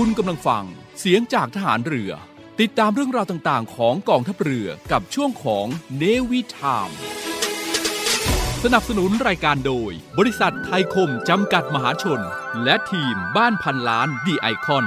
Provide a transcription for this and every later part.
คุณกำลังฟังเสียงจากทหารเรือ ติดตามเรื่องราวต่างๆ ของกองทัพเรือกับช่วงของเนวิทามสนับสนุนรายการโดย บริษัทไทยคมจำกัดมหาชน และทีมบ้านพันล้านดีไอคอน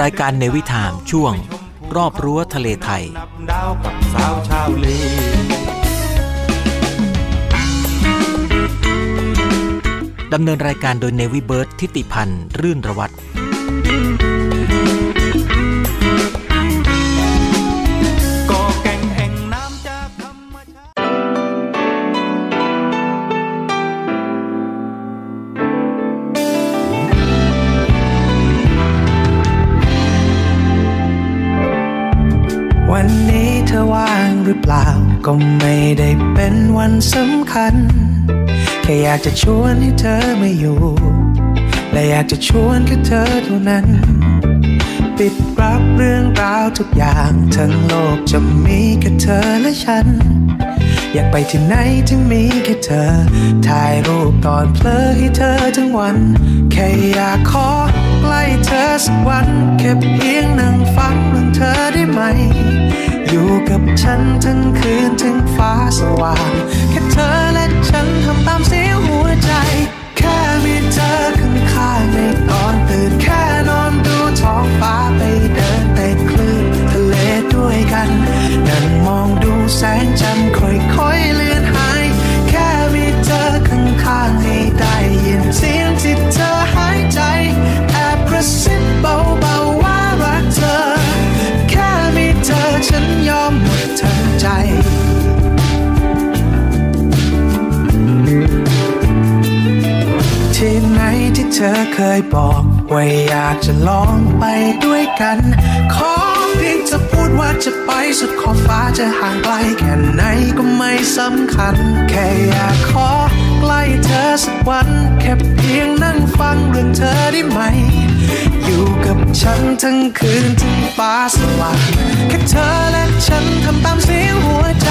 รายการเนวิทามช่วง รอบรั้วทะเลไทย ดาวกับสาวชาวเลดำเนินรายการโดยเนวิเบิร์ตทิติพันธ์ รื่นระวัตร สำคัญ แค่อยากจะชวนให้เธอมาอยู่ และอยากจะชวนแค่เธอเท่านั้น ปิดรับเรื่องราวทุกอย่างทั้งโลกจะมีแค่เธอและฉัน อยากไปที่ไหนที่มีแค่เธอ ถ่ายรูปตอนเพลอให้เธอทั้งวัน แค่อยากขอใกล้เธอสักวันแค่เพียงนั่งฟังเรื่องเธอได้ไหม อยู่กับฉันทั้งคืนถึงฟ้าสว่าง แค่เธอและฉันทำตามเสียงหัวใจ แค่มีเธอข้างข้างในตอนตื่นแค่นอนดูท้องฟ้าไปเดินแต่คลื่นทะเลด้วยกัน นั่งมองดูแสงจันทร์ค่อยๆเลือนหาย แค่มีเธอข้างข้างให้ได้ยินเสียงที่เธอหาย ธอเคยบอก ว่าอยากจะลองไปด้วยกัน ขอเพียงจะพูดว่าจะไปสุดขอบฟ้าจะห่างไกลแค่ไหนก็ไม่สำคัญ แค่อยากขอใกล้เธอสักวัน แค่เพียงนั่งฟังเรื่องเธอได้ไหม อยู่กับฉันทั้งคืนถึงฟ้าสว่างแค่เธอและฉันทำตามเสียงหัวใจ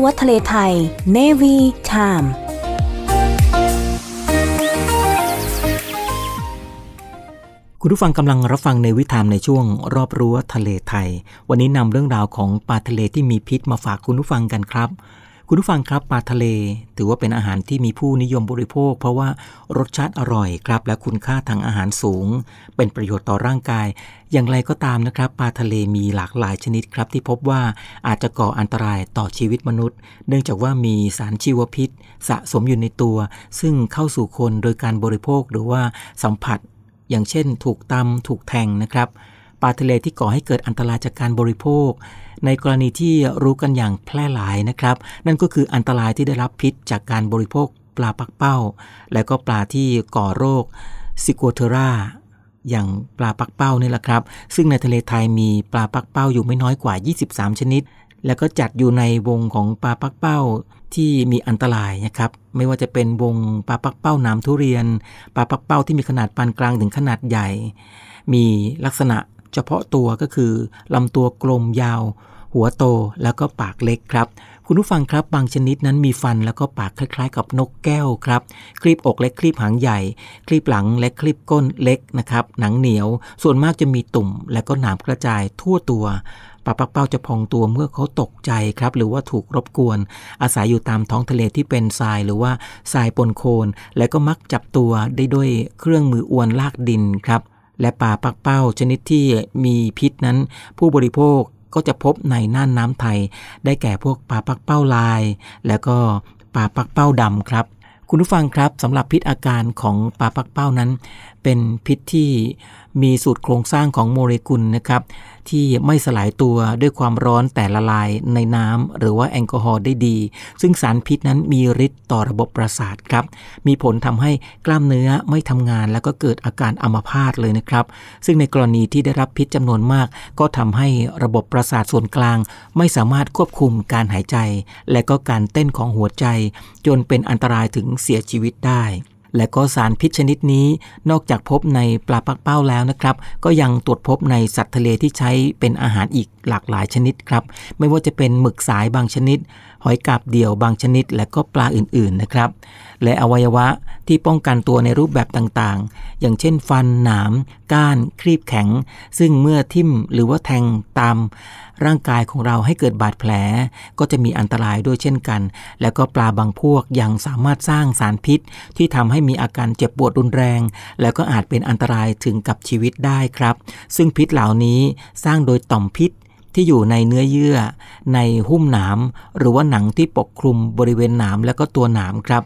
รอบรั้วทะเลไทย Navy Time คุณผู้ฟังกำลังรับฟังในวิถีในช่วงรอบรั้วทะเลไทย วันนี้นำเรื่องราวของปลาทะเลที่มีพิษมาฝากคุณผู้ฟังกันครับ คุณผู้ฟังครับปลาทะเล ถือว่าเป็นอาหารที่มีผู้นิยมบริโภค เพราะว่ารสชาติอร่อยครับ และคุณค่าทางอาหารสูง เป็นประโยชน์ต่อร่างกาย อย่างไรก็ตามนะครับปลาทะเลมีหลากหลายชนิดครับ ที่พบว่าอาจจะก่ออันตรายต่อชีวิตมนุษย์ เนื่องจากว่ามีสารชีวพิษ สะสมอยู่ในตัว ซึ่งเข้าสู่คนโดยการบริโภคหรือว่าสัมผัส อย่างเช่น ถูกตำถูกแทงนะครับปลาทะเลที่ก่อให้เกิดอันตรายจากการบริโภค ในกรณีที่รู้กันอย่างแพร่หลายนะครับ นั่นก็คืออันตรายที่ได้รับพิษจากการบริโภคปลาปักเป้า และก็ปลาที่ก่อโรคซิโกเทราอย่างปลาปักเป้านี่แหละครับ ซึ่งในทะเลไทยมีปลาปักเป้าอยู่ไม่น้อยกว่า 23 ชนิด แล้วก็จัดอยู่ในวงของปลาปักเป้าที่มีอันตรายนะครับ ไม่ว่าจะเป็นวงปลาปักเป้าน้ำทุเรียน ปลาปักเป้าที่มีขนาดปานกลางถึงขนาดใหญ่ มีลักษณะเฉพาะตัวก็คือลำตัวกลมยาว หัวโตแล้วก็ปากเล็กครับ คุณผู้ฟังครับบางชนิดนั้นมีฟันแล้วก็ปากคล้าย ๆ กับนกแก้วครับคลีบอกและคลีบหางใหญ่ คลีบหลังและคลีบก้นเล็กนะครับ หนังเหนียว ส่วนมากจะมีตุ่ม และก็หนามกระจายทั่วตัวปลาปักเป้าจะพองตัวเมื่อเขาตกใจครับ หรือว่าถูกรบกวน อาศัยอยู่ตามท้องทะเลที่เป็นทรายหรือว่าทรายปนโคลนและก็มักจับตัวได้ด้วยเครื่องมืออวนลากดินครับ และปลาปักเป้าชนิดที่มีพิษนั้น ผู้บริโภค ก็จะพบในน่านน้ำไทย ได้แก่พวกปลาปักเป้าลาย แล้วก็ปลาปักเป้าดำครับ คุณผู้ฟังครับสำหรับพิษอาการของปลาปักเป้านั้นเป็นพิษที่มีสูตรโครงสร้างของโมเลกุลนะครับ ที่ไม่สลายตัวด้วยความร้อนแต่ละลายในน้ำหรือว่าแอลกอฮอล์ได้ดี ซึ่งสารพิษนั้นมีฤทธิ์ต่อระบบประสาทครับ มีผลทำให้กล้ามเนื้อไม่ทำงาน แล้วก็เกิดอาการอัมพาตเลยนะครับ ซึ่งในกรณีที่ได้รับพิษจำนวนมาก ก็ทำให้ระบบประสาทส่วนกลาง ไม่สามารถควบคุมการหายใจ และก็การเต้นของหัวใจ จนเป็นอันตรายถึงเสียชีวิตได้ และก็สารพิษชนิดนี้นอกจากพบในปลาปักเป้าแล้วนะครับ ก็ยังตรวจพบในสัตว์ทะเลที่ใช้เป็นอาหารอีกหลากหลายชนิดครับ ไม่ว่าจะเป็นหมึกสายบางชนิด หอยกาบเดี่ยวบางชนิด และก็ปลาอื่นๆนะครับ และอวัยวะที่ป้องกันตัวในรูปแบบต่างๆ อย่างเช่นฟันหนาม ก้าน ครีบแข็ง ซึ่งเมื่อทิ่มหรือว่าแทงตาม ร่างกายของเราให้เกิดบาดแผล ก็จะมีอันตรายด้วยเช่นกัน แล้วก็ปลาบางพวกยังสามารถสร้างสารพิษ ที่ทำให้มีอาการเจ็บปวดรุนแรง แล้วก็อาจเป็นอันตรายถึงกับชีวิตได้ครับ ซึ่งพิษเหล่านี้สร้างโดยต่อมพิษ ที่อยู่ในเนื้อเยื่อ ในหุ้มหนาม หรือว่าหนังที่ปกคลุมบริเวณหนามและก็ตัวหนามครับ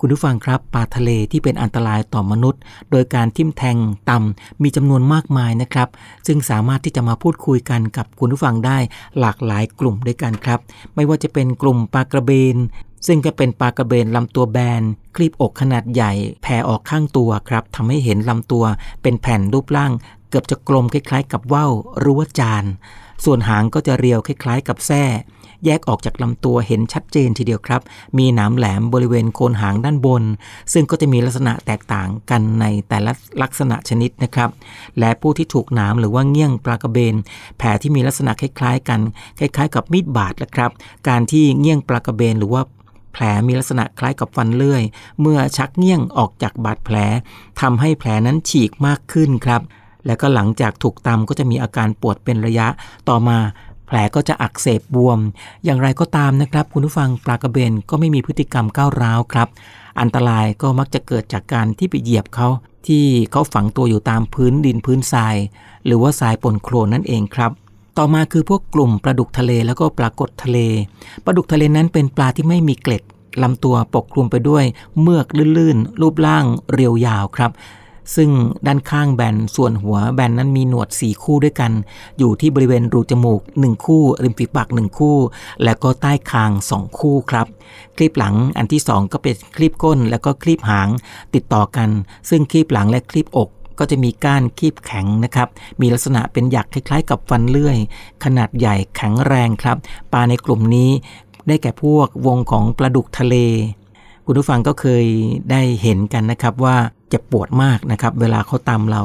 คุณผู้ฟังครับปลาทะเลที่เป็นอันตรายต่อมนุษย์ โดยการทิ่มแทงต่ำมีจำนวนมากมายนะครับ ซึ่งสามารถที่จะมาพูดคุยกันกับคุณผู้ฟังได้หลากหลายกลุ่มด้วยกันครับ ไม่ว่าจะเป็นกลุ่มปลากระเบนซึ่งก็เป็นปลากระเบนลำตัวแบน คลีบอกขนาดใหญ่ แผ่ออกข้างตัวครับทำให้เห็นลำตัวเป็นแผ่นรูปร่าง เกือบจะกลมคล้ายๆ กับว่าวหรือว่าจาน ส่วนหางก็จะเรียวคล้ายๆ กับแส้แยกออกจากลำตัวเห็นชัดเจนทีเดียวครับ มีหนามแหลมบริเวณโคนหางด้านบน ซึ่งก็จะมีลักษณะแตกต่างกันในแต่ละลักษณะชนิดนะครับ และผู้ที่ถูกหนามหรือว่าเงี้ยงปลากระเบน แผลที่มีลักษณะคล้ายๆ กัน คล้าย ๆ กับมีดบาดนะครับ การที่เงี้ยงปลากระเบนหรือว่าแผลมีลักษณะคล้ายกับฟันเลื่อย เมื่อชักเงี้ยงออกจากบาดแผลทำให้แผลนั้นฉีกมากขึ้นครับ และก็หลังจากถูกตำก็จะมีอาการปวดเป็นระยะต่อมาแผลก็จะอักเสบบวม อย่างไรก็ตามนะครับ คุณผู้ฟังปลากระเบนก็ไม่มีพฤติกรรมก้าวร้าวครับ อันตรายก็มักจะเกิดจากการที่ไปเหยียบเขา ที่เขาฝังตัวอยู่ตามพื้นดินพื้นทราย หรือว่าทรายปนโคลนนั่นเองครับ ต่อมาคือพวกกลุ่มปลาดุกทะเลแล้วก็ปลากดทะเลปลาดุกทะเลนั้นเป็นปลาที่ไม่มีเกล็ดลำตัวปกคลุมไปด้วยเมือกลื่นๆรูปร่างเรียวยาวครับ ซึ่งด้านข้างแบนส่วนหัวแบนนั้นมีหนวดสีคู่ด้วยกัน อยู่ที่บริเวณรูจมูก 1 คู่ ริมฝีปาก 1 คู่ และก็ใต้คาง 2 คู่ครับคลิปหลังอันที่ 2 ก็เป็นคลิปก้น แล้วก็คลิปหางติดต่อกัน ซึ่งคลิปหลังและคลิปอกก็จะมีก้านคีบแข็งนะครับ มีลักษณะเป็นหยักคล้ายๆ กับฟันเลื่อย ขนาดใหญ่แข็งแรงครับ ปลาในกลุ่มนี้ได้แก่พวกวงของปลาดุกทะเล คุณผู้ฟังก็เคยได้เห็นกันนะครับว่าเจ็บปวดมากนะครับ เวลาเขาตามเรา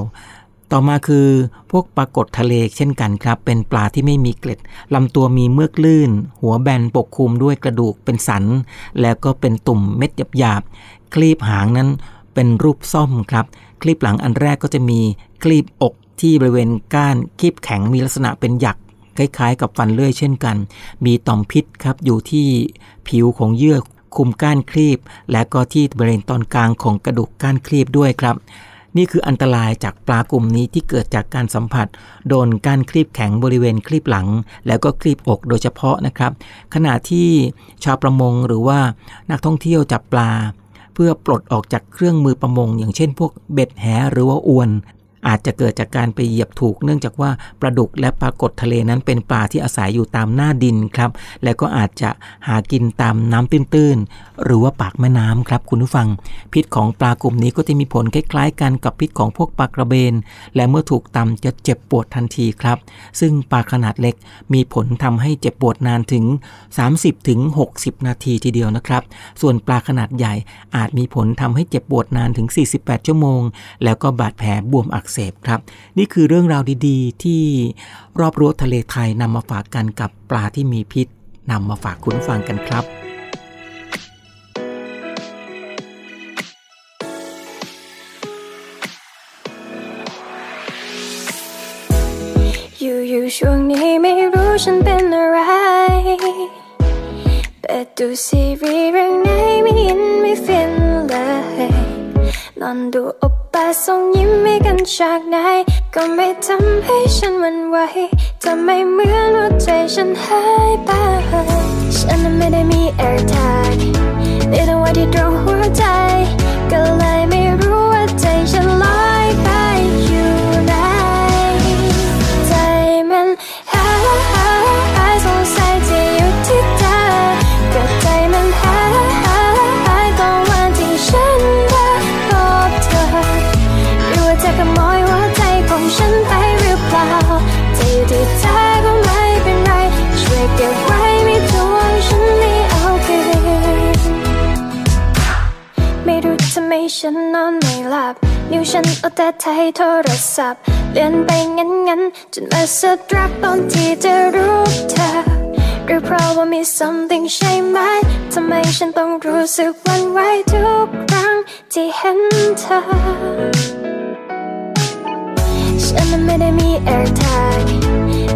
ต่อมาคือพวกปลากดทะเลเช่นกันครับ เป็นปลาที่ไม่มีเกล็ดลำตัวมีเมือกลื่น หัวแบนปกคลุมด้วยกระดูกเป็นสัน แล้วก็เป็นตุ่มเม็ดหยาบๆคลีบหางนั้นเป็นรูปซ่อมครับ คลิปหลังอันแรกก็จะมีคลีบอกที่บริเวณก้านคลิปแข็งมีลักษณะเป็นหยักคล้ายๆ กับฟันเลื่อยเช่นกัน มีต่อมพิษครับอยู่ที่ผิวของเยื่อ คุมก้านคลีบ และก็ที่บริเวณตอนกลางของกระดูกก้านคลีบด้วยครับ นี่คืออันตรายจากปลากลุ่มนี้ที่เกิดจากการสัมผัส โดนก้านคลีบแข็งบริเวณคลีบหลัง แล้วก็คลีบอกโดยเฉพาะนะครับ ขณะที่ชาวประมงหรือว่านักท่องเที่ยวจับปลา เพื่อปลดออกจากเครื่องมือประมง อย่างเช่นพวกเบ็ดแหหรือว่าอวน อาจจะเกิดจากการไปเหยียบถูก เนื่องจากว่าปลาดุกและปลากดทะเลนั้นเป็นปลาที่อาศัยอยู่ตามหน้าดินครับ และก็อาจจะหากินตามน้ำตื้นๆ หรือว่าปากแม่น้ำครับคุณผู้ฟัง พิษของปลากลุ่มนี้ก็จะมีผลคล้ายๆ กันกับพิษของพวกปลากระเบน และเมื่อถูกตำจะเจ็บปวดทันทีครับ ซึ่งปลาขนาดเล็กมีผลทำให้เจ็บปวดนานถึง30ถึงนาทีทีเดียวนะครับ ส่วนปลาขนาดใหญ่อาจมีผลทำให้เจ็บปวดนานถึง 48 ชั่วโมง แล้วก็บาดแผลบวมอักเสบครับ นี่คือเรื่องราวดีๆ ที่รอบรั้วทะเลไทยนำมาฝากกันกับปลาที่มีพิษนำมาฝากคุณฟังกันครับอยู่ๆช่วงนี้ไม่รู้ฉันเป็นอะไร เปิดดูซีรีส์เรื่องไหนไม่ยินไม่ฟินเลย นอนดูอบปาส่งยิ้มให้กันฉากไหน ก็ไม่ทำให้ฉันหวันไหวจะไม่เหมือนว่าใจฉันหายไป ฉันไม่ได้มี AirTag มีแต่ว่าที่ตรงหัวใจก็เลย รู้ทำไมฉันนอนไม่หลับ นิ้วฉันเอาแต่ไทยโทรศัพท์เลื่อนไปงั้นงั้นจนมาสะดรักตอนที่จะรูปเธอหรือเพราะว่ามี something ใช่ไหมทำไมฉันต้องรู้สึกหวันไหวทุกครั้งที่เห็นเธอ ฉันนั้นไม่ได้มี AirTag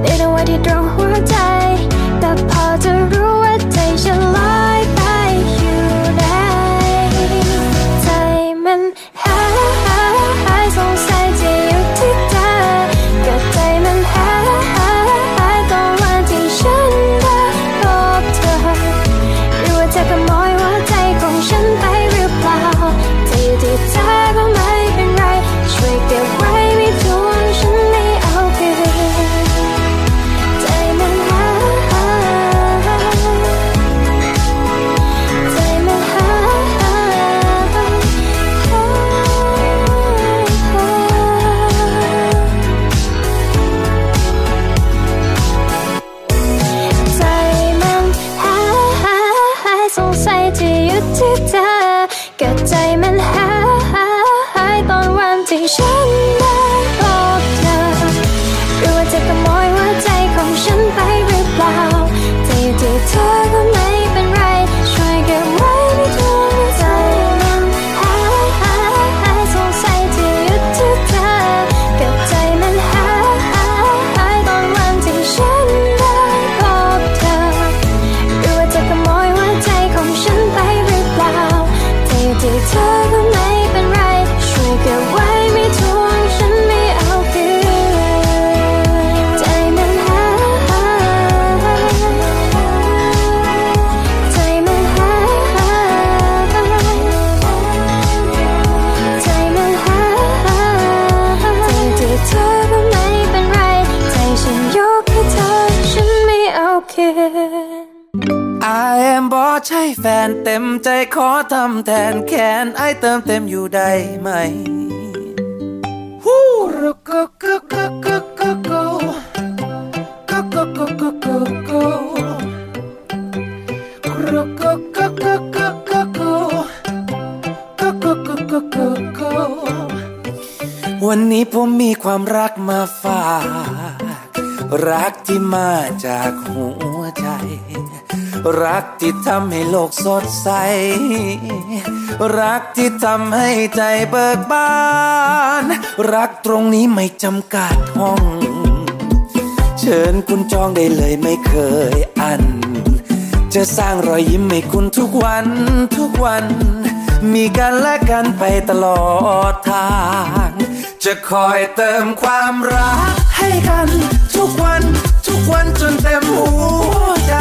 มีแต่ว่าที่ตรงหัวใจ แต่พอจะรู้ว่าใจฉันล ใจขอทำแทนแขนไอเติมเต็มอยู่ได้ไหมฮู้รุกกกกกกกกกกกกกกกรุกกกกกกกกกกกกกวันนี้ผมมีความรักมาฝาก รักที่มาจากหัว รักที่ทำให้โลกสดใส รักที่ทำให้ใจเบิกบาน รักตรงนี้ไม่จำกัดห้อง เชิญคุณจองได้เลยไม่เคยอัน จะสร้างรอยยิ้มให้คุณทุกวันทุกวัน มีกันและกันไปตลอดทาง จะคอยเติมความรักให้กัน ทุกวัน ทุกวันจนเต็มหัวใจ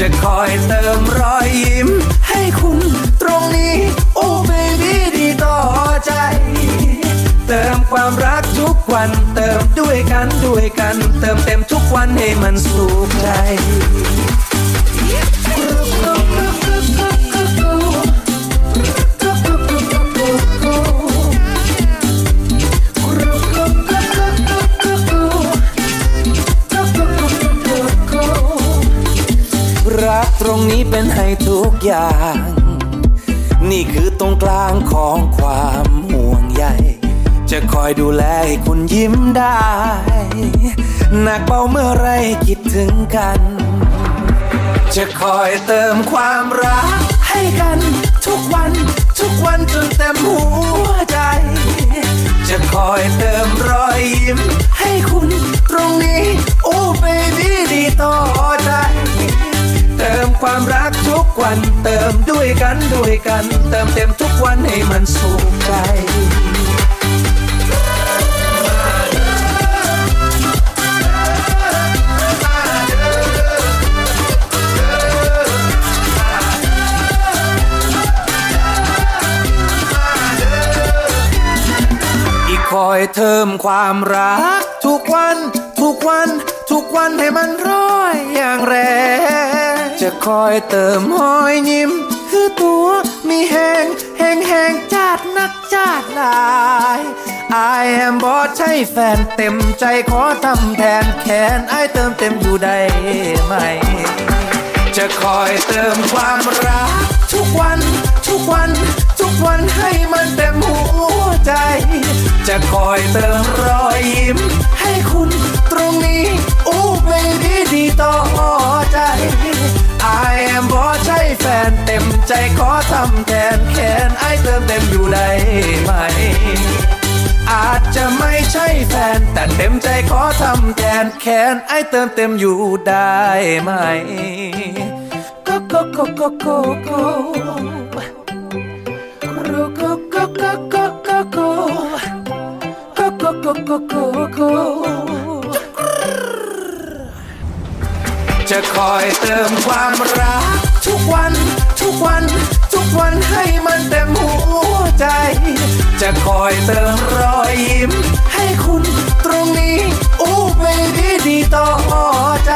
จะคอยเติมรอยยิ้ม ให้คุณตรงนี้ โอ้เบบี้ดีต่อใจ เติมความรักทุกวัน เติมด้วยกันด้วยกัน เติมเต็มทุกวันให้มันสุขใจ รักตรงนี้เป็นให้ทุกอย่าง นี่คือตรงกลางของความห่วงใยจะคอยดูแลให้คุณยิ้มได้หนักเบาเมื่อไรคิดถึงกัน จะคอยเติมความรักให้กัน ทุกวัน ทุกวันจนเต็มหัวใจ จะคอยเติมรอยยิ้ม ให้คุณตรงนี้ โอ้เบบี้ดีต่อใจ ติมความรักทุกวัน เติมด้วยกันด้วยกัน เติมเต็มทุกวันให้มันสุขใจอีกคอยเติมความรักทุกวัน ทุกวัน ทุกวันให้มันร้อยอย่างแรง จะคอยเติมหอยยิ้ม คือตัวมีแหงแหงแหงจาดนักจาดลาย I am บอสใช่แฟนเต็มใจขอทำแทนแขนไอเติมเต็มอยู่ได้ไหม จะคอยเติมความรัก ทุกวัน ทุกวัน ทุกวันให้มันเต็มหัวใจ จะคอยเติมรอยยิ้มให้คุณ ตรงนี้โอ้เบบีดีต่อใจ I am บอใช่แฟนเต็มใจขอทำแทนแขนไอเติมเต็มอยู่ได้ไหม อาจจะไม่ใช่แฟน แต่เต็มใจขอทำแทนแขนไอเติมเต็มอยู่ได้ไหมก็ก็ก็ก็ก็ก็ก็ก็ก็ก็ก็ก็ก็ก็ก็ก็ก็ จะคอยเติมความรัก ทุกวัน ทุกวัน ทุกวันให้มันเต็มหัวใจ จะคอยเติมรอยยิ้ม ให้คุณตรงนี้โอ้เบบี้ดีต่อใจ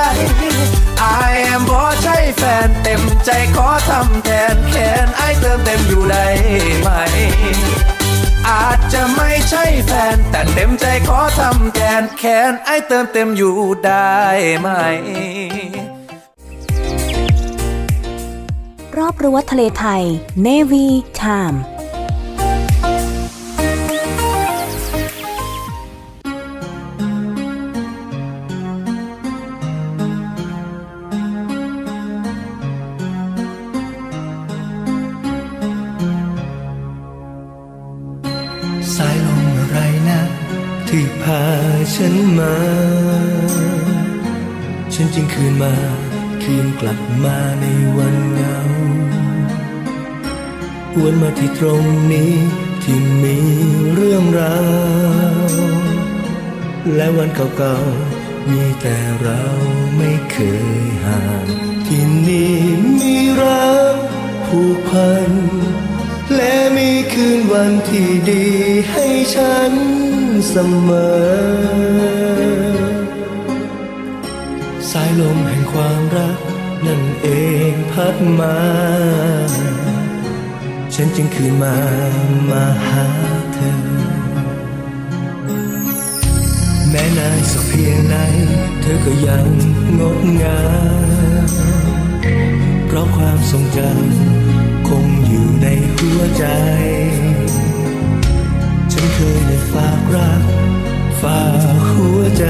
I am บอใช่แฟนเต็มใจขอทำแทนแขนไอเติมเต็มอยู่ได้ไหม อาจจะไม่ใช่แฟน แต่เต็มใจขอทำแทนแขนไอเติมเต็มอยู่ได้ไหม รอบรั้วทะเลไทย Navy Time สายลมอะไรนะที่พาฉันมา ฉันจึงคืนมา คืนกลับมาในวันเหงา วนมาที่ตรงนี้ที่มีเรื่องราว และวันเก่าๆ มีแต่เราไม่เคยห่างที่นี่มีรักผูกพัน และมีคืนวันที่ดีให้ฉันเสมอ สายลมแห่งความรักนั่นเองพัดมา ฉันจึงคืนมามาหาเธอ แม้นานสักเพียงไหน เธอก็ยังงดงามเพราะความทรงจำคงอยู่ในหัวใจ ฉันเคยได้ฝากรักฝากหัวใจ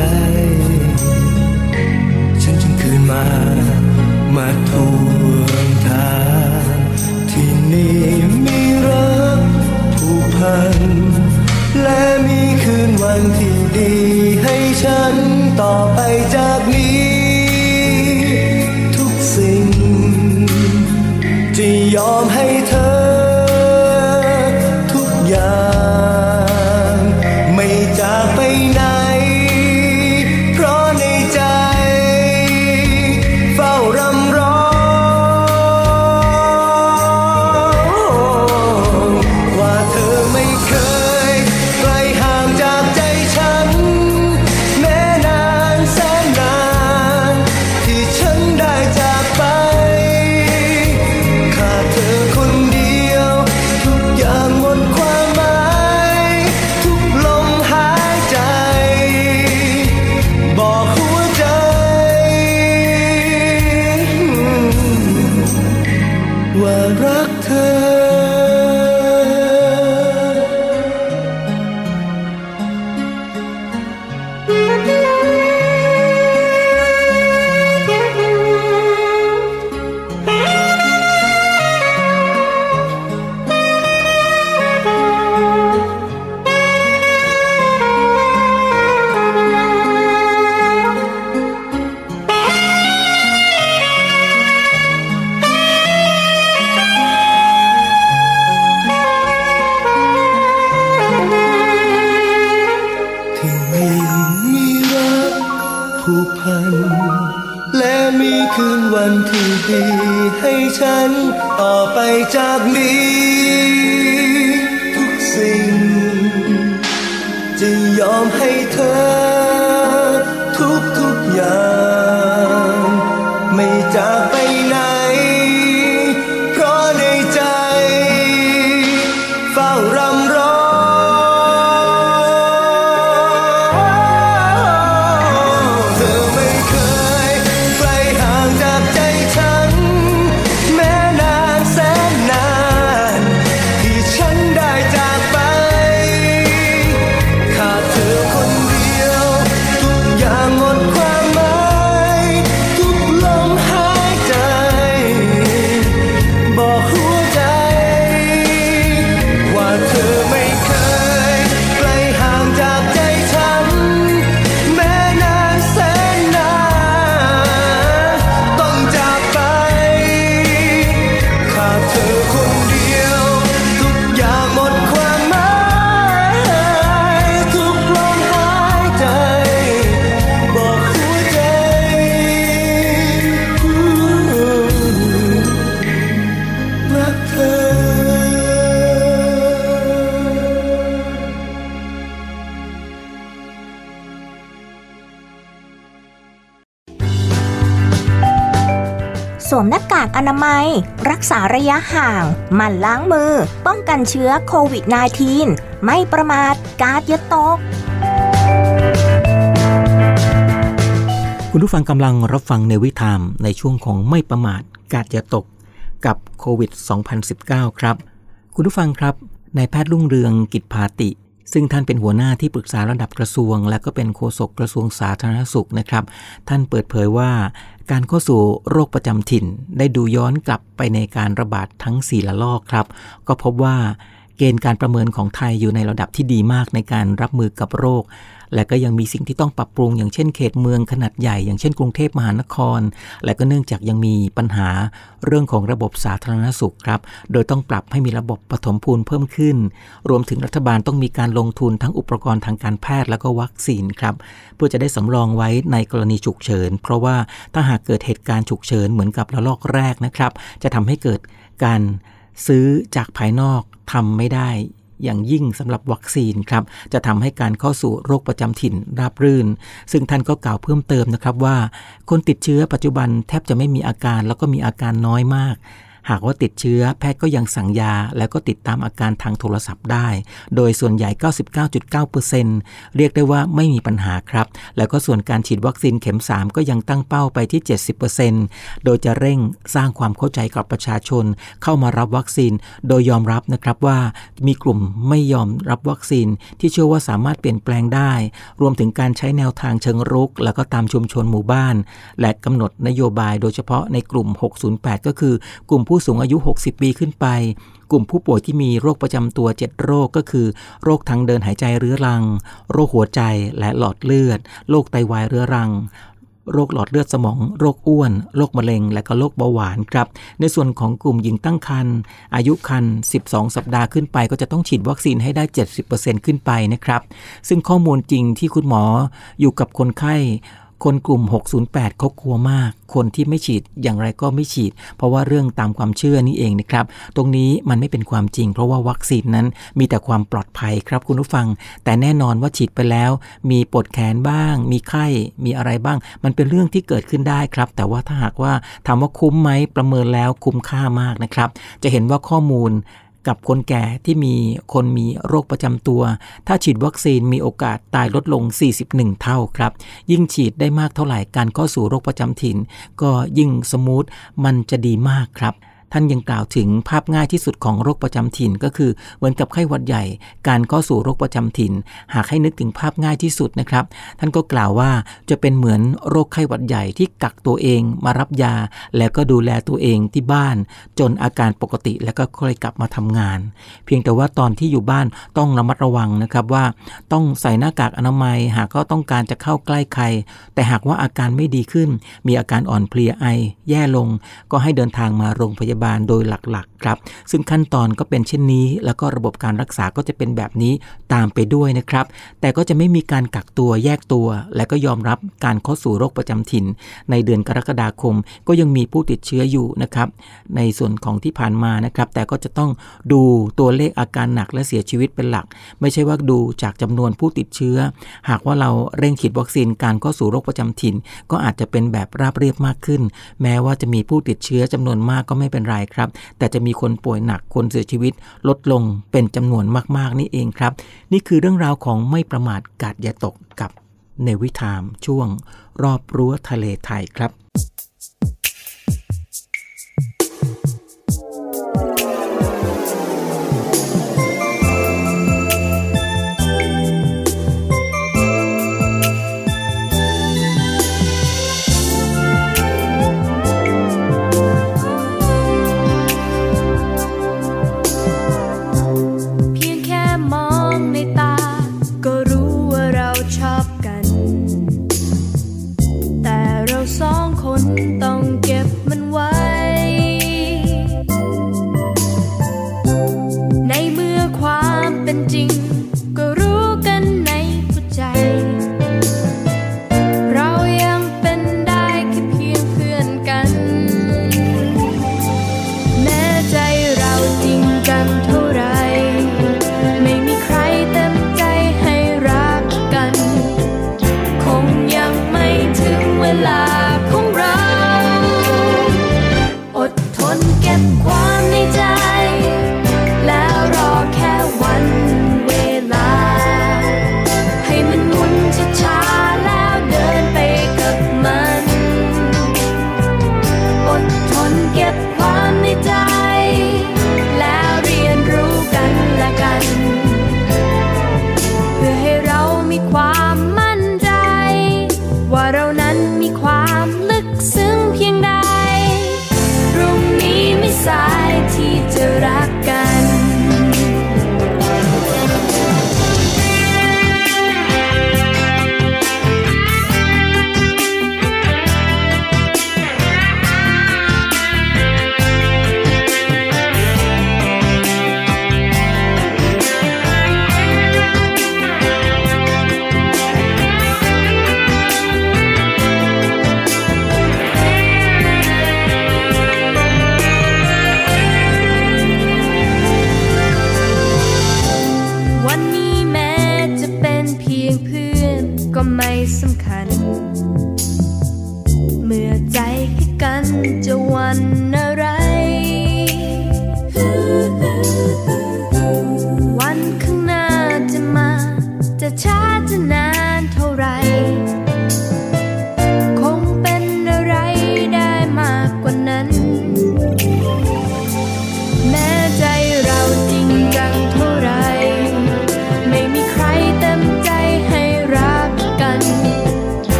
ต่อไป คืนวันที่ดี ให้ฉันต่อไปจากนี้ ทุกสิ่ง จะยอมให้เธอ รักษาระยะห่าง หมั่นล้างมือ ป้องกันเชื้อโควิด -19 ไม่ประมาทกาดอย่าตก คุณผู้ฟังกำลังรับฟังในวิธามในช่วงของไม่ประมาทกาดอย่าตก กับโควิด 2019 ครับ คุณผู้ฟังครับนายแพทย์รุ่งเรืองกิจพาติ ซึ่งท่านเป็นหัวหน้าที่ปรึกษาระดับกระทรวง และก็เป็นโฆษกกระทรวงสาธารณสุขนะครับ ท่านเปิดเผยว่า การเข้าสู่โรคประจำถิ่น ได้ดูย้อนกลับไปในการระบาดทั้ง 4 ละลอกครับ ก็พบว่าเกณฑ์การประเมินของไทยอยู่ในระดับที่ดีมากในการรับมือกับโรค และก็ยังมีสิ่งที่ต้องปรับปรุง อย่างเช่นเขตเมืองขนาดใหญ่ อย่างเช่นกรุงเทพมหานคร และก็เนื่องจากยังมีปัญหาเรื่องของระบบสาธารณสุขครับ โดยต้องปรับให้มีระบบปฐมภูมิเพิ่มขึ้น รวมถึงรัฐบาลต้องมีการลงทุนทั้งอุปกรณ์ทางการแพทย์แล้วก็วัคซีนครับ เพื่อจะได้สำรองไว้ในกรณีฉุกเฉิน เพราะว่าถ้าหากเกิดเหตุการณ์ฉุกเฉินเหมือนกับระลอกแรกนะครับ จะทำให้เกิดการซื้อจากภายนอกทำไม่ได้ อย่างยิ่งสำหรับวัคซีนครับจะทำให้การเข้าสู่โรคประจำถิ่นราบรื่น ซึ่งท่านก็กล่าวเพิ่มเติมนะครับว่า คนติดเชื้อปัจจุบันแทบจะไม่มีอาการแล้วก็มีอาการน้อยมาก หากว่าติดเชื้อแพทย์ก็ยังสั่งยา แล้วก็ติดตามอาการทางโทรศัพท์ได้ โดยส่วนใหญ่ 99.9%เรียกได้ว่าไม่มีปัญหาครับ แล้วก็ส่วนการฉีดวัคซีนเข็ม 3 ก็ยังตั้งเป้าไปที่ 70%โดยจะเร่งสร้างความเข้าใจกับประชาชน เข้ามารับวัคซีน โดยยอมรับนะครับว่ามีกลุ่มไม่ยอมรับวัคซีน ที่เชื่อว่าสามารถเปลี่ยนแปลงได้ รวมถึงการใช้แนวทางเชิงรุก แล้วก็ตามชุมชนหมู่บ้าน และกำหนดนโยบายโดยเฉพาะในกลุ่ม 608 ก็คือกลุ่มผู้สูงอายุ 60 ปีขึ้นไป กลุ่มผู้ป่วยที่มีโรคประจำตัว 7 โรคก็คือ โรคทางเดินหายใจเรื้อรัง โรคหัวใจและหลอดเลือด โรคไตวายเรื้อรังโรคหลอดเลือดสมอง โรคอ้วน โรคมะเร็ง และก็โรคเบาหวานครับ ในส่วนของกลุ่มหญิงตั้งครรภ์อายุครรภ์12 สัปดาห์ขึ้นไป ก็จะต้องฉีดวัคซีนให้ได้ 70%ขึ้นไปนะครับ ซึ่งข้อมูลจริงที่คุณหมออยู่กับคนไข้ คนกลุ่ม 608เขากลัวมาก คนที่ไม่ฉีดอย่างไรก็ไม่ฉีด เพราะว่าเรื่องตามความเชื่อนี่เองนะครับ ตรงนี้มันไม่เป็นความจริง เพราะว่าวัคซีนนั้นมีแต่ความปลอดภัยครับคุณผู้ฟัง แต่แน่นอนว่าฉีดไปแล้ว มีปวดแขนบ้าง มีไข้ มีอะไรบ้าง มันเป็นเรื่องที่เกิดขึ้นได้ครับ แต่ว่าถ้าหากว่าถามว่าคุ้มไหมประเมินแล้วคุ้มค่ามากนะครับ จะเห็นว่าข้อมูล กับคนแก่ที่มีคนมีโรคประจำตัว ถ้าฉีดวัคซีนมีโอกาสตายลดลง 41 เท่าครับ ยิ่งฉีดได้มากเท่าไหร่การเข้าสู่โรคประจำถิ่น ก็ยิ่ง smooth มันจะดีมากครับ ท่านยังกล่าวถึงภาพง่ายที่สุดของโรคประจำถิ่น ก็คือเหมือนกับไข้หวัดใหญ่ การเข้าสู่โรคประจำถิ่น หากให้นึกถึงภาพง่ายที่สุดนะครับ ท่านก็กล่าวว่าจะเป็นเหมือนโรคไข้หวัดใหญ่ที่กักตัวเองมารับยา แล้วก็ดูแลตัวเองที่บ้าน จนอาการปกติแล้วก็ค่อยกลับมาทำงาน เพียงแต่ว่าตอนที่อยู่บ้านต้องระมัดระวังนะครับว่า ต้องใส่หน้ากากอนามัย หากก็ต้องการจะเข้าใกล้ใคร แต่หากว่าอาการไม่ดีขึ้น มีอาการอ่อนเพลียไอ แย่ลง ก็ให้เดินทางมาโรงพยาบาลโดยหลักๆครับ ซึ่งขั้นตอนก็เป็นเช่นนี้ แล้วก็ระบบการรักษาก็จะเป็นแบบนี้ตามไปด้วยนะครับ แต่ก็จะไม่มีการกักตัวแยกตัว และก็ยอมรับการเข้าสู่โรคประจำถิ่น ในเดือนกรกฎาคม ก็ยังมีผู้ติดเชื้ออยู่นะครับ ในส่วนของที่ผ่านมานะครับ แต่ก็จะต้องดูตัวเลขอาการหนักและเสียชีวิตเป็นหลัก ไม่ใช่ว่าดูจากจำนวนผู้ติดเชื้อ หากว่าเราเร่งฉีดวัคซีนการเข้าสู่โรคประจำถิ่น ก็อาจจะเป็นแบบราบเรียบมากขึ้น แม้ว่าจะมีผู้ติดเชื้อจำนวนมากก็ไม่เป็นไรครับ แต่จะมีคนป่วยหนักคนเสียชีวิตลดลงเป็นจำนวนมาก ๆ นี่เองครับ นี่คือเรื่องราวของไม่ประมาทกาดอย่าตกกับในวิถามช่วงรอบรั้วทะเลไทยครับ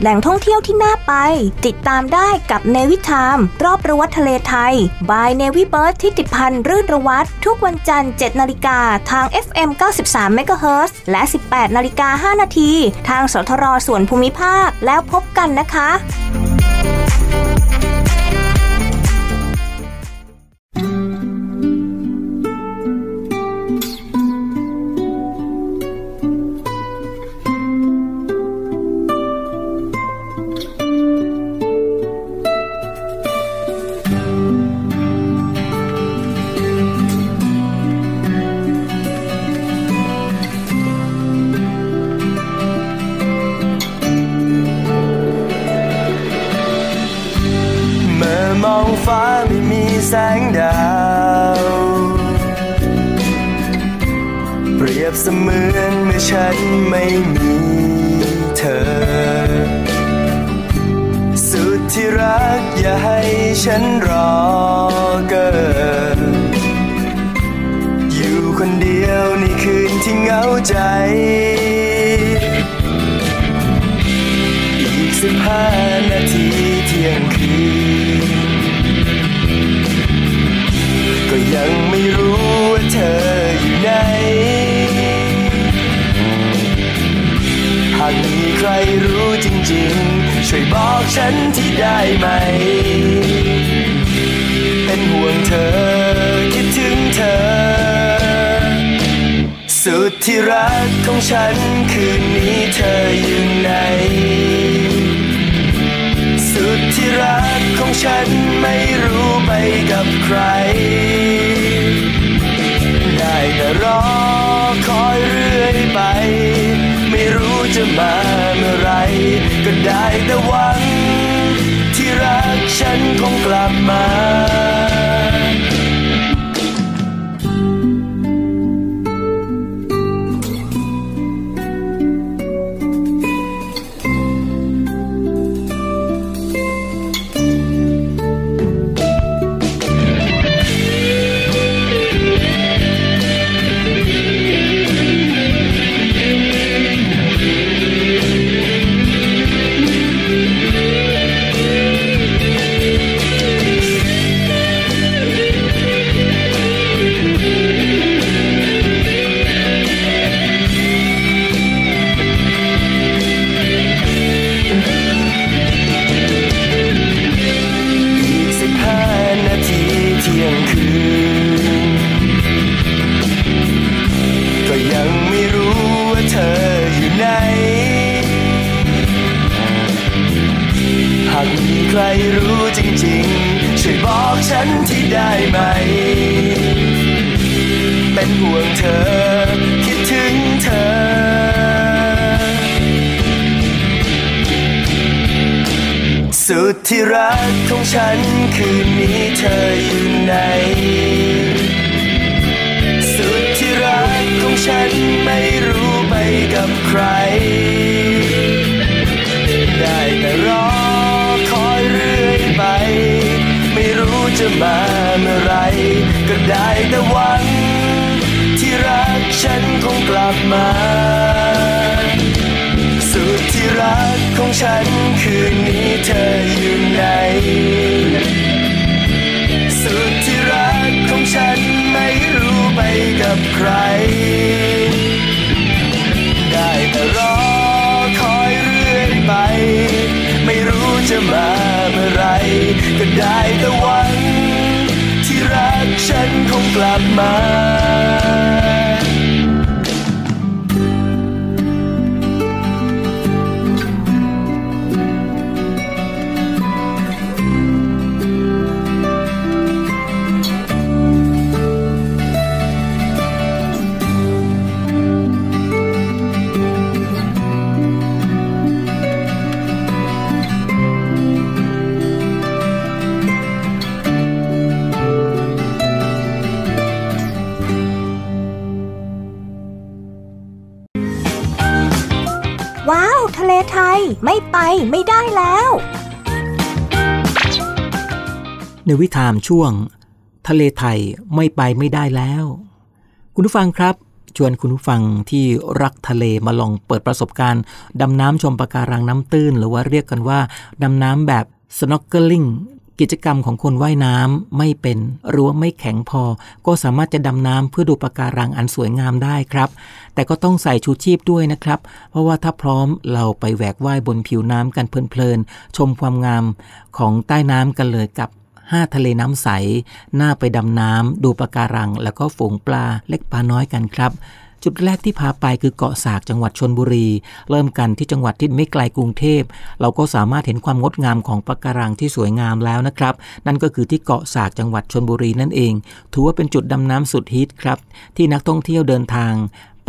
แหล่งท่องเที่ยวที่น่าไป ติดตามได้กับเนวิทามรอบระวัทะเลไทย บายเนวิเบิร์ดที่ติดพันรื่นระวัตทุกวันจันทร์ 7 นาฬิกาทาง FM 93 MHz และ 18 นาฬิกา 5 นาที ทางสทรส่วนภูมิภาคแล้วพบกันนะคะ ไม่มีเธอ สุดที่รักอย่าให้ฉันรอเกินอยู่คนเดียวในคืนที่เหงาใจ อีกสิบห้านาทีเที่ยงคืน ก็ยังไม่รู้ว่าเธอ ใครรู้จริงๆ ช่วยบอกฉันที่ได้ไหม เป็นห่วงเธอ คิดถึงเธอ สุดที่รักของฉันคืนนี้เธออยู่ไหน สุดที่รักของฉันไม่รู้ไปกับใคร ได้แต่รอคอยเรื่อยไป มาเมื่อไรก็ได้แต่หวัง ที่รักฉันคงกลับมา มาเมื่อไรก็ได้แต่หวัง ที่รักฉันคงกลับมา สุดที่รักของฉันคืนนี้เธออยู่ไหนสุดที่รักของฉันไม่รู้ไปกับใคร ได้แต่รอคอยเรื่อยไป ไม่รู้จะมาเมื่อไรก็ได้แต่วังที่รัก ฉันคงกลับมา ว้าว ทะเลไทย ไม่ไปไม่ได้แล้ว ในวิถามช่วง ทะเลไทยไม่ไปไม่ได้แล้ว คุณผู้ฟังครับ ชวนคุณผู้ฟังที่รักทะเลมาลองเปิดประสบการณ์ ดำน้ำชมปะการังน้ำตื้น หรือว่าเรียกกันว่า ดำน้ำแบบ snorkeling กิจกรรมของคนว่ายน้ำไม่เป็นหรือว่าไม่แข็งพอ ก็สามารถจะดำน้ำเพื่อดูปะการังอันสวยงามได้ครับ แต่ก็ต้องใส่ชูชีพด้วยนะครับ เพราะว่าถ้าพร้อมเราไปแหวกว่ายบนผิวน้ำกันเพลินๆ ชมความงามของใต้น้ำกันเลยกับ5ทะเลน้ำใส หน้าไปดำน้ำดูปะการัง แล้วก็ฝูงปลาเล็กปลาน้อยกันครับ จุดแรกที่พาไปคือเกาะสากจังหวัดชนบุรี เริ่มกันที่จังหวัดที่ไม่ไกลกรุงเทพ เราก็สามารถเห็นความงดงามของปะการังที่สวยงามแล้วนะครับ นั่นก็คือที่เกาะสากจังหวัดชนบุรีนั่นเอง ถือว่าเป็นจุดดำน้ำสุดฮิตครับ ที่นักท่องเที่ยวเดินทาง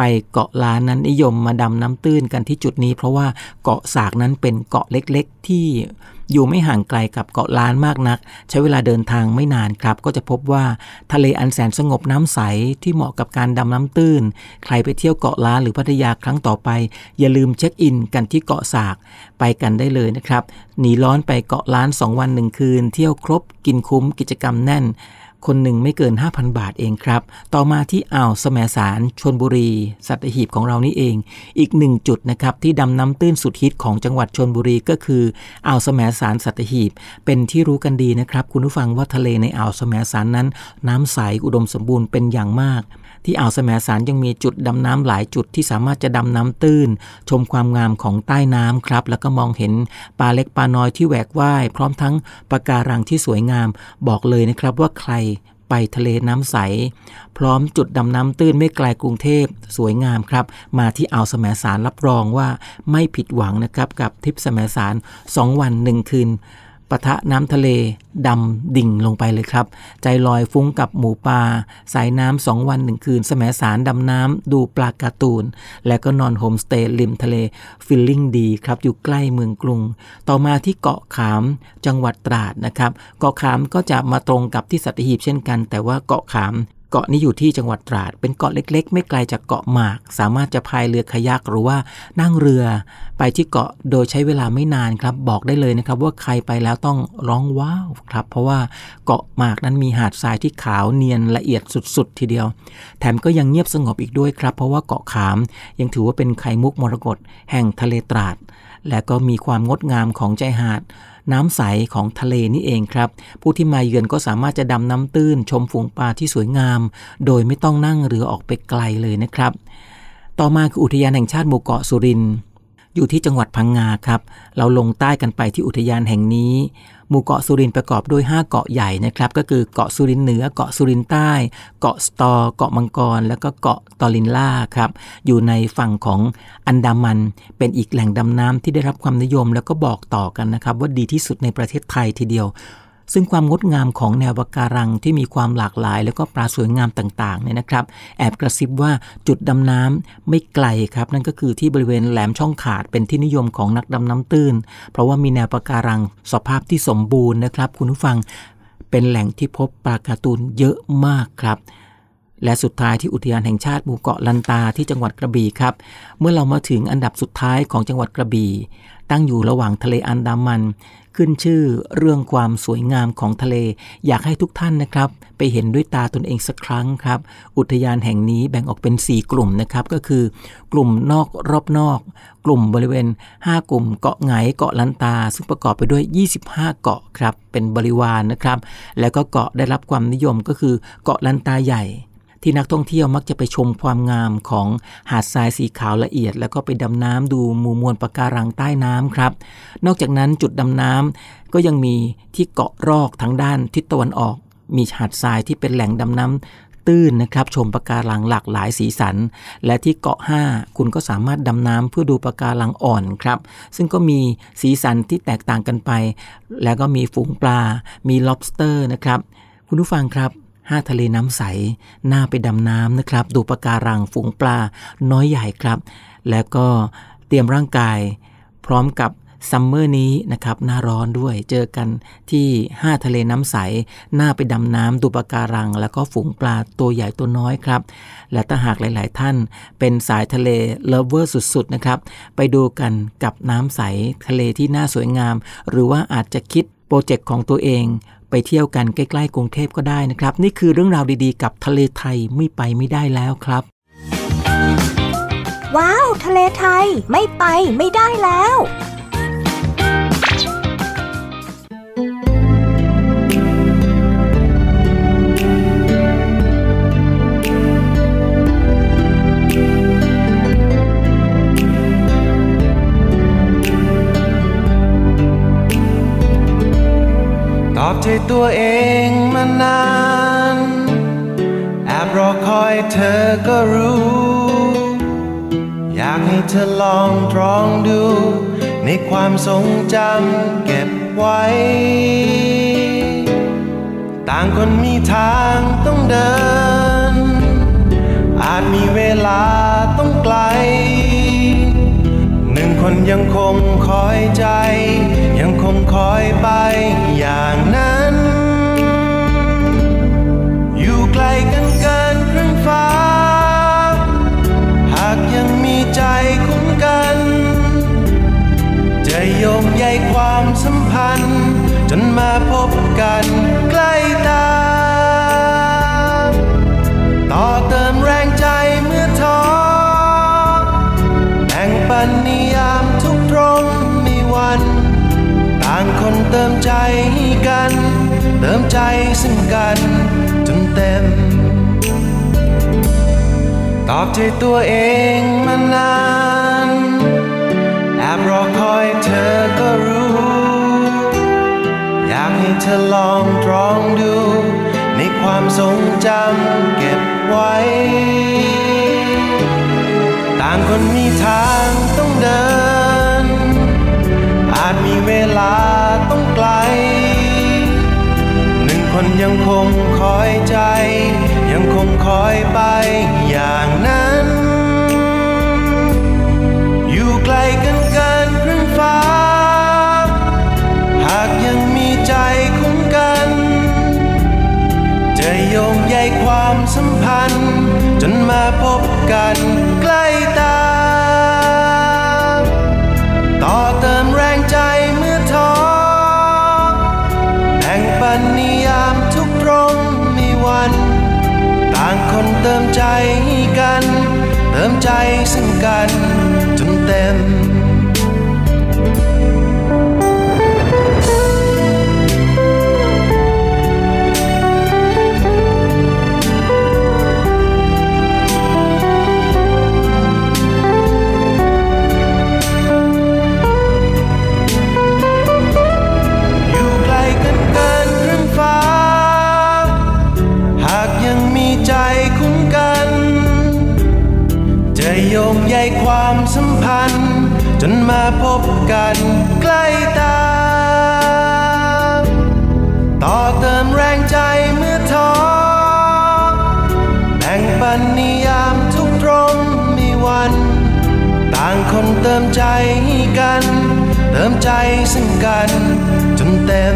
ไปเกาะล้านนั้นนิยมมาดำน้ำตื้นกันที่จุดนี้ เพราะว่าเกาะสากนั้นเป็นเกาะเล็กๆ ที่อยู่ไม่ห่างไกลกับเกาะล้านมากนัก ใช้เวลาเดินทางไม่นานครับ ก็จะพบว่าทะเลอันแสนสงบน้ำใสที่เหมาะกับการดำน้ำตื้น ใครไปเที่ยวเกาะล้านหรือพัทยาครั้งต่อไป อย่าลืมเช็คอินกันที่เกาะสากไปกันได้เลยนะครับหนีร้อนไปเกาะล้าน 2 วันหนึ่งคืน เที่ยวครบกินคุ้มกิจกรรมแน่น คนหนึ่งไม่เกิน 5,000 บาทเองครับ ต่อมาที่อ่าวแสมสารชนบุรี สัตหีบของเรานี่เอง อีกหนึ่งจุดนะครับที่ดำน้ำตื้นสุดฮิตของจังหวัดชนบุรีก็คืออ่าวแสมสารสัตหีบ เป็นที่รู้กันดีนะครับ คุณผู้ฟังว่าทะเลในอ่าวแสมสารนั้น น้ำใสอุดมสมบูรณ์เป็นอย่างมาก ที่อ่าวแสมสารยังมีจุดดำน้ำหลายจุดที่สามารถจะดำน้ำตื้น ชมความงามของใต้น้ำครับ แล้วก็มองเห็นปลาเล็กปลาน้อยที่แหวกว่าย พร้อมทั้งปะการังที่สวยงาม บอกเลยนะครับว่าใครไปทะเลน้ำใส พร้อมจุดดำน้ำตื้นไม่ไกลกรุงเทพสวยงามครับ มาที่อ่าวแสมสารรับรองว่าไม่ผิดหวังนะครับกับทริปแสมสาร 2 วัน 1 คืน ปะทะน้ำทะเลดำดิ่งลงไปเลยครับ ใจลอยฟุ้งกับหมูปลาสายน้ำสองวันหนึ่งคืนแสมสารดำน้ำดูปลาการ์ตูน และก็นอนโฮมสเตย์ริมทะเลfeeling ดีครับ อยู่ใกล้เมืองกรุง ต่อมาที่เกาะขามจังหวัดตราดนะครับ เกาะขามก็จะมาตรงกับที่สัตหีบเช่นกัน แต่ว่าเกาะขาม เกาะนี้อยู่ที่จังหวัดตราด เป็นเกาะเล็ก ๆ ไม่ไกลจากเกาะหมาก สามารถจะพายเรือคายักหรือว่านั่งเรือไปที่เกาะโดยใช้เวลาไม่นานครับ บอกได้เลยนะครับ ว่าใครไปแล้วต้องร้องว้าวครับ เพราะว่าเกาะหมากนั้นมีหาดทรายที่ขาวเนียนละเอียดสุดๆ ทีเดียว แถมก็ยังเงียบสงบอีกด้วยครับ เพราะว่าเกาะขาม ยังถือว่าเป็นไข่มุกมรกตแห่งทะเลตราด และก็มีความงดงามของใจหาด น้ำใสของทะเลนี่เองครับ ผู้ที่มาเยือนก็สามารถจะดำน้ำตื้น ชมฝูงปลาที่สวยงาม โดยไม่ต้องนั่งเรือออกไปไกลเลยนะครับ ต่อมาคืออุทยานแห่งชาติหมู่เกาะสุรินทร์อยู่ที่จังหวัดพังงาครับ เราลงใต้กันไปที่อุทยานแห่งนี้ หมู่เกาะสุรินประกอบด้วย 5 เกาะใหญ่นะครับก็คือเกาะสุรินเหนือเกาะสุรินใต้ เกาะสตอ เกาะมังกร แล้วก็เกาะตอรินล่าครับอยู่ในฝั่งของอันดามัน เป็นอีกแหล่งดำน้ำที่ได้รับความนิยม แล้วก็บอกต่อกันนะครับว่าดีที่สุดในประเทศไทยทีเดียว ซึ่งความงดงามของแนวปะการังที่มีความหลากหลาย แล้วก็ปลาสวยงามต่างๆเนี่ยนะครับ แอบกระซิบว่าจุดดำน้ำไม่ไกลครับ นั่นก็คือที่บริเวณแหลมช่องขาดเป็นที่นิยมของนักดำน้ำตื้น เพราะว่ามีแนวปะการังสภาพที่สมบูรณ์นะครับ คุณผู้ฟังเป็นแหล่งที่พบปลาการ์ตูนเยอะมากครับ และสุดท้ายที่อุทยานแห่งชาติหมู่เกาะลันตาที่จังหวัดกระบี่ครับ เมื่อเรามาถึงอันดับสุดท้ายของจังหวัดกระบี่ตั้งอยู่ระหว่างทะเลอันดามัน ขึ้นชื่อเรื่องความสวยงามของทะเล อยากให้ทุกท่านนะครับ ไปเห็นด้วยตาตนเองสักครั้งครับ อุทยานแห่งนี้แบ่งออกเป็น 4 กลุ่มนะครับ ก็คือ กลุ่มนอกรอบนอก กลุ่มบริเวณ 5 กลุ่มเกาะไหงเกาะลันตา ซึ่งประกอบไปด้วย 25 เกาะครับเป็นบริวารนนะครับ แล้วก็เกาะได้รับความนิยมก็คือเกาะลันตาใหญ่ ที่นักท่องเที่ยวมักจะไปชมความงามของหาดทรายสีขาวละเอียด แล้วก็ไปดำน้ำดูหมู่มวลปะการังใต้น้ำครับ นอกจากนั้นจุดดำน้ำก็ยังมีที่เกาะรอกทางด้านทิศตะวันออก มีหาดทรายที่เป็นแหล่งดำน้ำตื้นนะครับชมปะการังหลากหลายสีสัน และที่เกาะ 5 คุณก็สามารถดำน้ำเพื่อดูปะการังอ่อนครับ ซึ่งก็มีสีสันที่แตกต่างกันไป แล้วก็มีฝูงปลา มี lobster นะครับ คุณผู้ฟังครับ ห้าทะเลน้ำใสน่าไปดำน้ำนะครับ ดูปะการังฝูงปลาน้อยใหญ่ครับ แล้วก็เตรียมร่างกาย พร้อมกับซัมเมอร์นี้นะครับ หน้าร้อนด้วยเจอกันที่5ทะเลน้ำใสน่าไปดำน้ำดูปะการัง แล้วก็ฝูงปลาตัวใหญ่ตัวน้อยครับ และถ้าหากหลาย ๆ ท่าน เป็นสายทะเลเลเวอร์สุด ๆ นะครับ ไปดูกันกับน้ำใสทะเลที่น่าสวยงาม หรือว่าอาจจะคิด project ของตัวเอง ไปเที่ยวกันใกล้ๆกรุงเทพก็ได้นะครับ นี่คือเรื่องราวดีๆ กับทะเลไทยไม่ไปไม่ได้แล้วครับ ว้าว ทะเลไทยไม่ไปไม่ได้แล้ว ตอบใจตัวเองมานาน แอบรอคอยเธอก็รู้ อยากให้เธอลองตรองดู ในความทรงจำเก็บไว้ ต่างคนมีทางต้องเดิน อาจมีเวลาต้องไกล หนึ่งคนยังคงคอยใจ ยังคงคอยไปอย่างนั้น อยู่ไกลกันเกินครึ่งฟ้า หากยังมีใจคุ้มกัน จะโยงใยความสัมพันธ์ จนมาพบกันใกล้ตา ต่อเติมแรงใจเมื่อท้อแบ่งปันนิยาางคนเติมใจกัน เติมใจซึ่งกันจนเต็ม ตอบใจตัวเองมานานแอบรอคอยเธอก็รู้ อยากให้เธอลองตรองดู ในความทรงจำเก็บไว้ ต่างคนมีทางต้องเดิน ลาต้องไกล หนึ่งคนยังคงคอยใจ ยังคงคอยไปอย่างนั้น อยู่ไกลกันเกินครึ่งฟ้า หากยังมีใจคุ้มกัน จะโยงใยความสัมพันธ์ จนมาพบกันใกล้ เติมใจกัน เติมใจซึ่งกันจนเต็ม ความสัมพันธ์ จนมาพบกันใกล้ตา ต่อเติมแรงใจเมื่อท้อแบ่งปันนิยามทุกตรงมีวัน ต่างคนเติมใจกัน เติมใจซึ่งกันจนเต็ม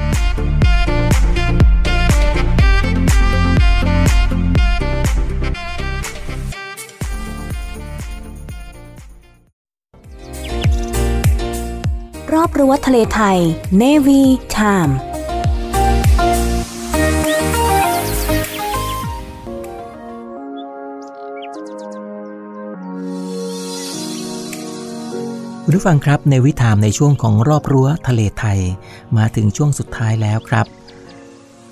รอบรั้วทะเลไทย Navy Time คุณผู้ฟังครับในวิถามในช่วงของรอบรั้วทะเลไทย มาถึงช่วงสุดท้ายแล้วครับ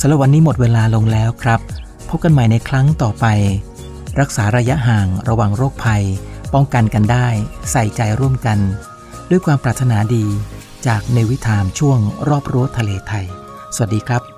สำหรับวันนี้หมดเวลาลงแล้วครับ พบกันใหม่ในครั้งต่อไป รักษาระยะห่างระวังโรคภัย ป้องกันกันได้ ใส่ใจร่วมกัน ด้วยความปรารถนาดีจากในวิถามช่วงรอบรั้วทะเลไทย สวัสดีครับ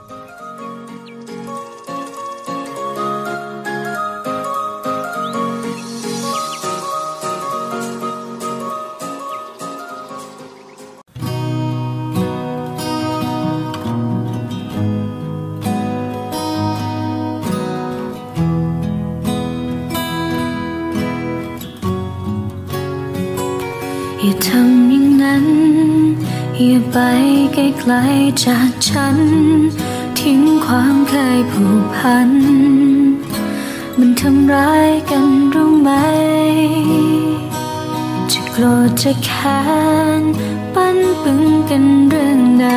จากฉัน ทิ้งความเคยผูกพัน มันทำร้ายกันรู้ไหม จะโกรธจะแค้นปั้นปึงกันเรื่องใด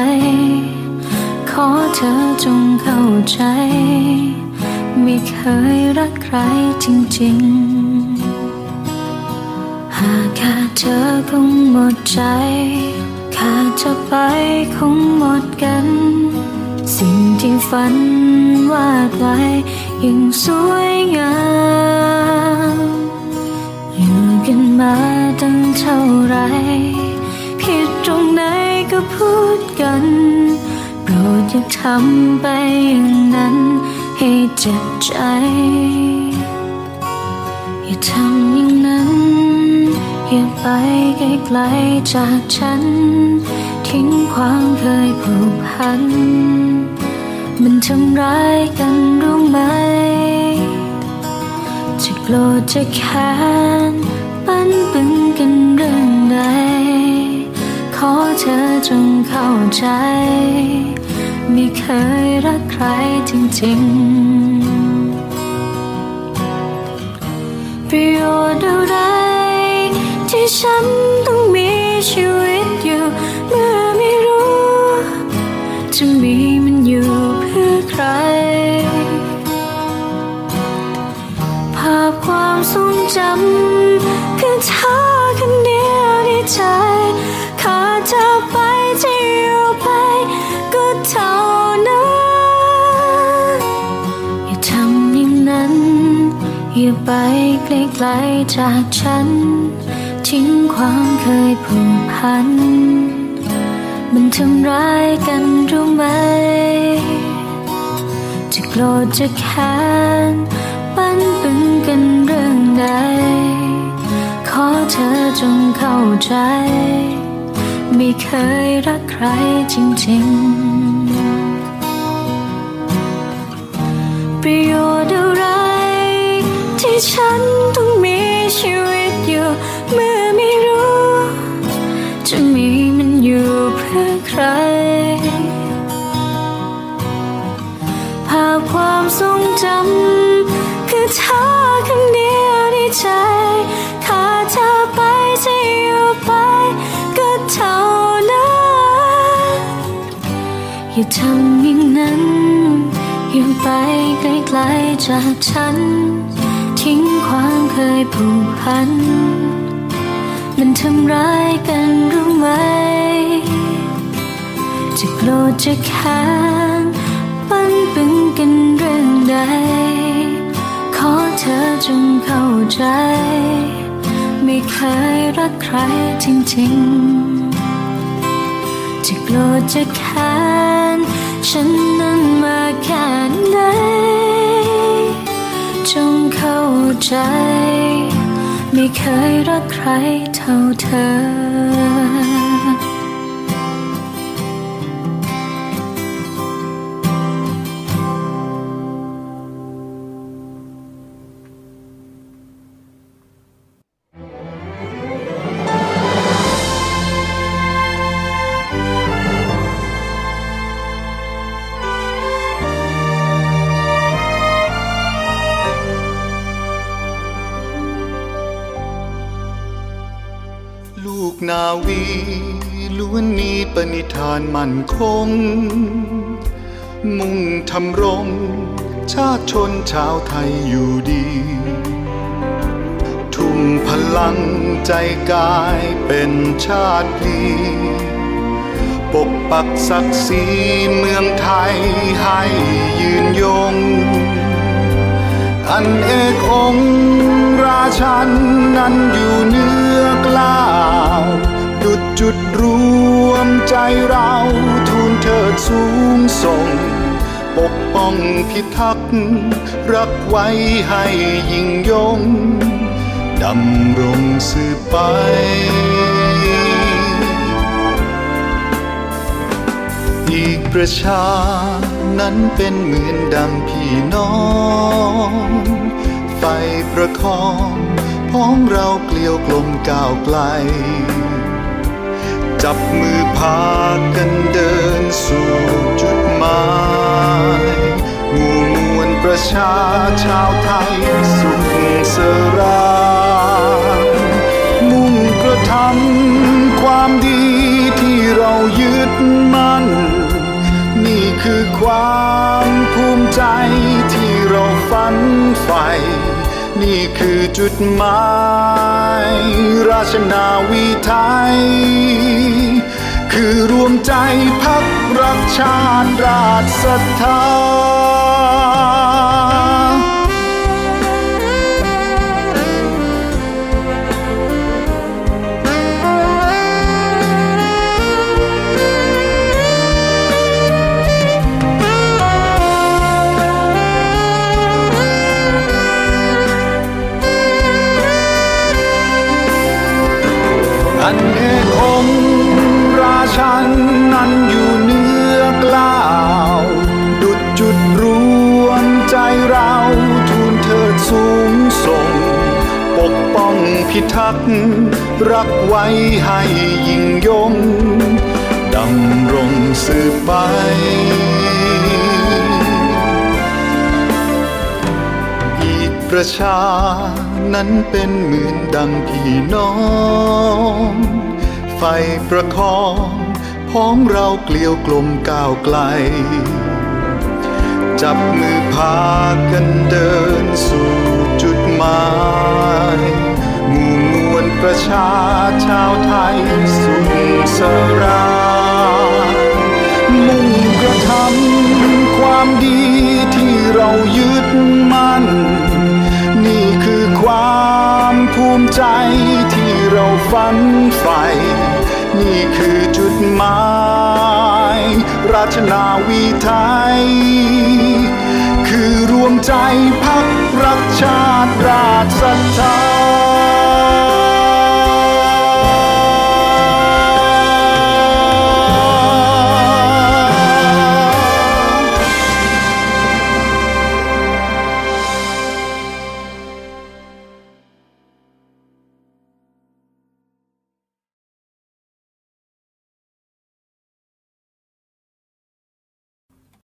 ขอเธอจงเข้าใจ ไม่เคยรักใครจริงๆ หากแค่เธอคงหมดใจ แค่จะไปคงหมดกัน สิ่งที่ฝันวาดไว้ยังสวยงามอยู่กันมาตั้งเท่าไร ผิดตรงไหนก็พูดกันโปรดอย่าทำไปอย่างนั้นให้เจ็บใจ อย่าทำอย่างนั้น อย่าไปไกลๆจากฉัน ทิ้งความเคยผูกพัน มันทำร้ายกันรู้ไหม จะโกรธจะแค้นปั้นปึงกันเรื่องใดขอเธอจงเข้าใจ ไม่เคยรักใครจริงๆ ประโยชน์อะไรที่ฉันต้องมีชีวิต ทรงจำคือเธอคนเดียวในใจขาดเธอไปจะอยู่ไปก็เท่านั้น อย่าทำอย่างนั้น อย่าไปไกลๆจากฉัน ทิ้งความเคยผูกพัน มันทำร้ายกันรู้ไหม จะโกรธจะแค้นปั้นปึง กันเรื่องใด ขอเธอจงเข้าใจ ไม่เคยรักใครจริงๆ ประโยชน์อะไร ที่ฉันต้องมีชีวิตอยู่ เมื่อไม่รู้ จะมีมันอยู่เพื่อใครภาพความทรงจำคือเธอ คนเดียวในใจ ขาดเธอไปจะอยู่ไปก็เท่านั้นอย่าทำอย่างนั้นอย่าไปไกลๆจากฉัน ทิ้งความเคยผูกพัน มันทำร้ายกันรู้ไหม จะโกรธจะแค้นปั้นปึงกันเรื่องใด เธอจงเข้าใจ ไม่เคยรักใครจริงๆ จะโกรธจะแค้นฉันนั้นมาแค่ไหน จงเข้าใจ ไม่เคยรักใครเท่าเธอ นาวีล้วนมีปณิธานมั่นคง มุ่งทำรง ชาติชนชาวไทยอยู่ดี ทุ่มพลังใจกายเป็นชาติพีปกปักศักดิ์ศรีเมืองไทยให้ยืนยง อันเอกองราชันนั้นอยู่เนื้อกล้าวดุดจุดรวมใจเราทูลเถิดสูงส่ง ปกป้องพิทักษ์รักไว้ให้ยิ่งยงดำรงสืบไปอีกประชา นั้นเป็นเหมือนดังพี่น้อง ไฟประคองพ้องเราเกลียวกลมก้าวไกล จับมือพากันเดินสู่จุดหมายหมู่มวลประชาชาวไทยสุขสรามุ่งกระทำความดีที่เรายึดมั่น คือความภูมิใจที่เราฝันใฝ่นี่คือจุดหมาย ราชนาวีไทย คือรวมใจพักรักชาติราชศรัทธา นั้นเป็นเหมือนดังพี่น้อง ไฟประคองพ้องเราเกลียวกลมก้าวไกล จับมือพากันเดินสู่จุดหมายหมู่มวลประชาชาวไทยสุขสรามุ่งกระทำความดีที่เรายึดมั่น ความภูมิใจที่เราฝันใฝ่นี่คือจุดหมาย ราชนาวีไทย คือรวมใจพักรักชาติราชศรัทธา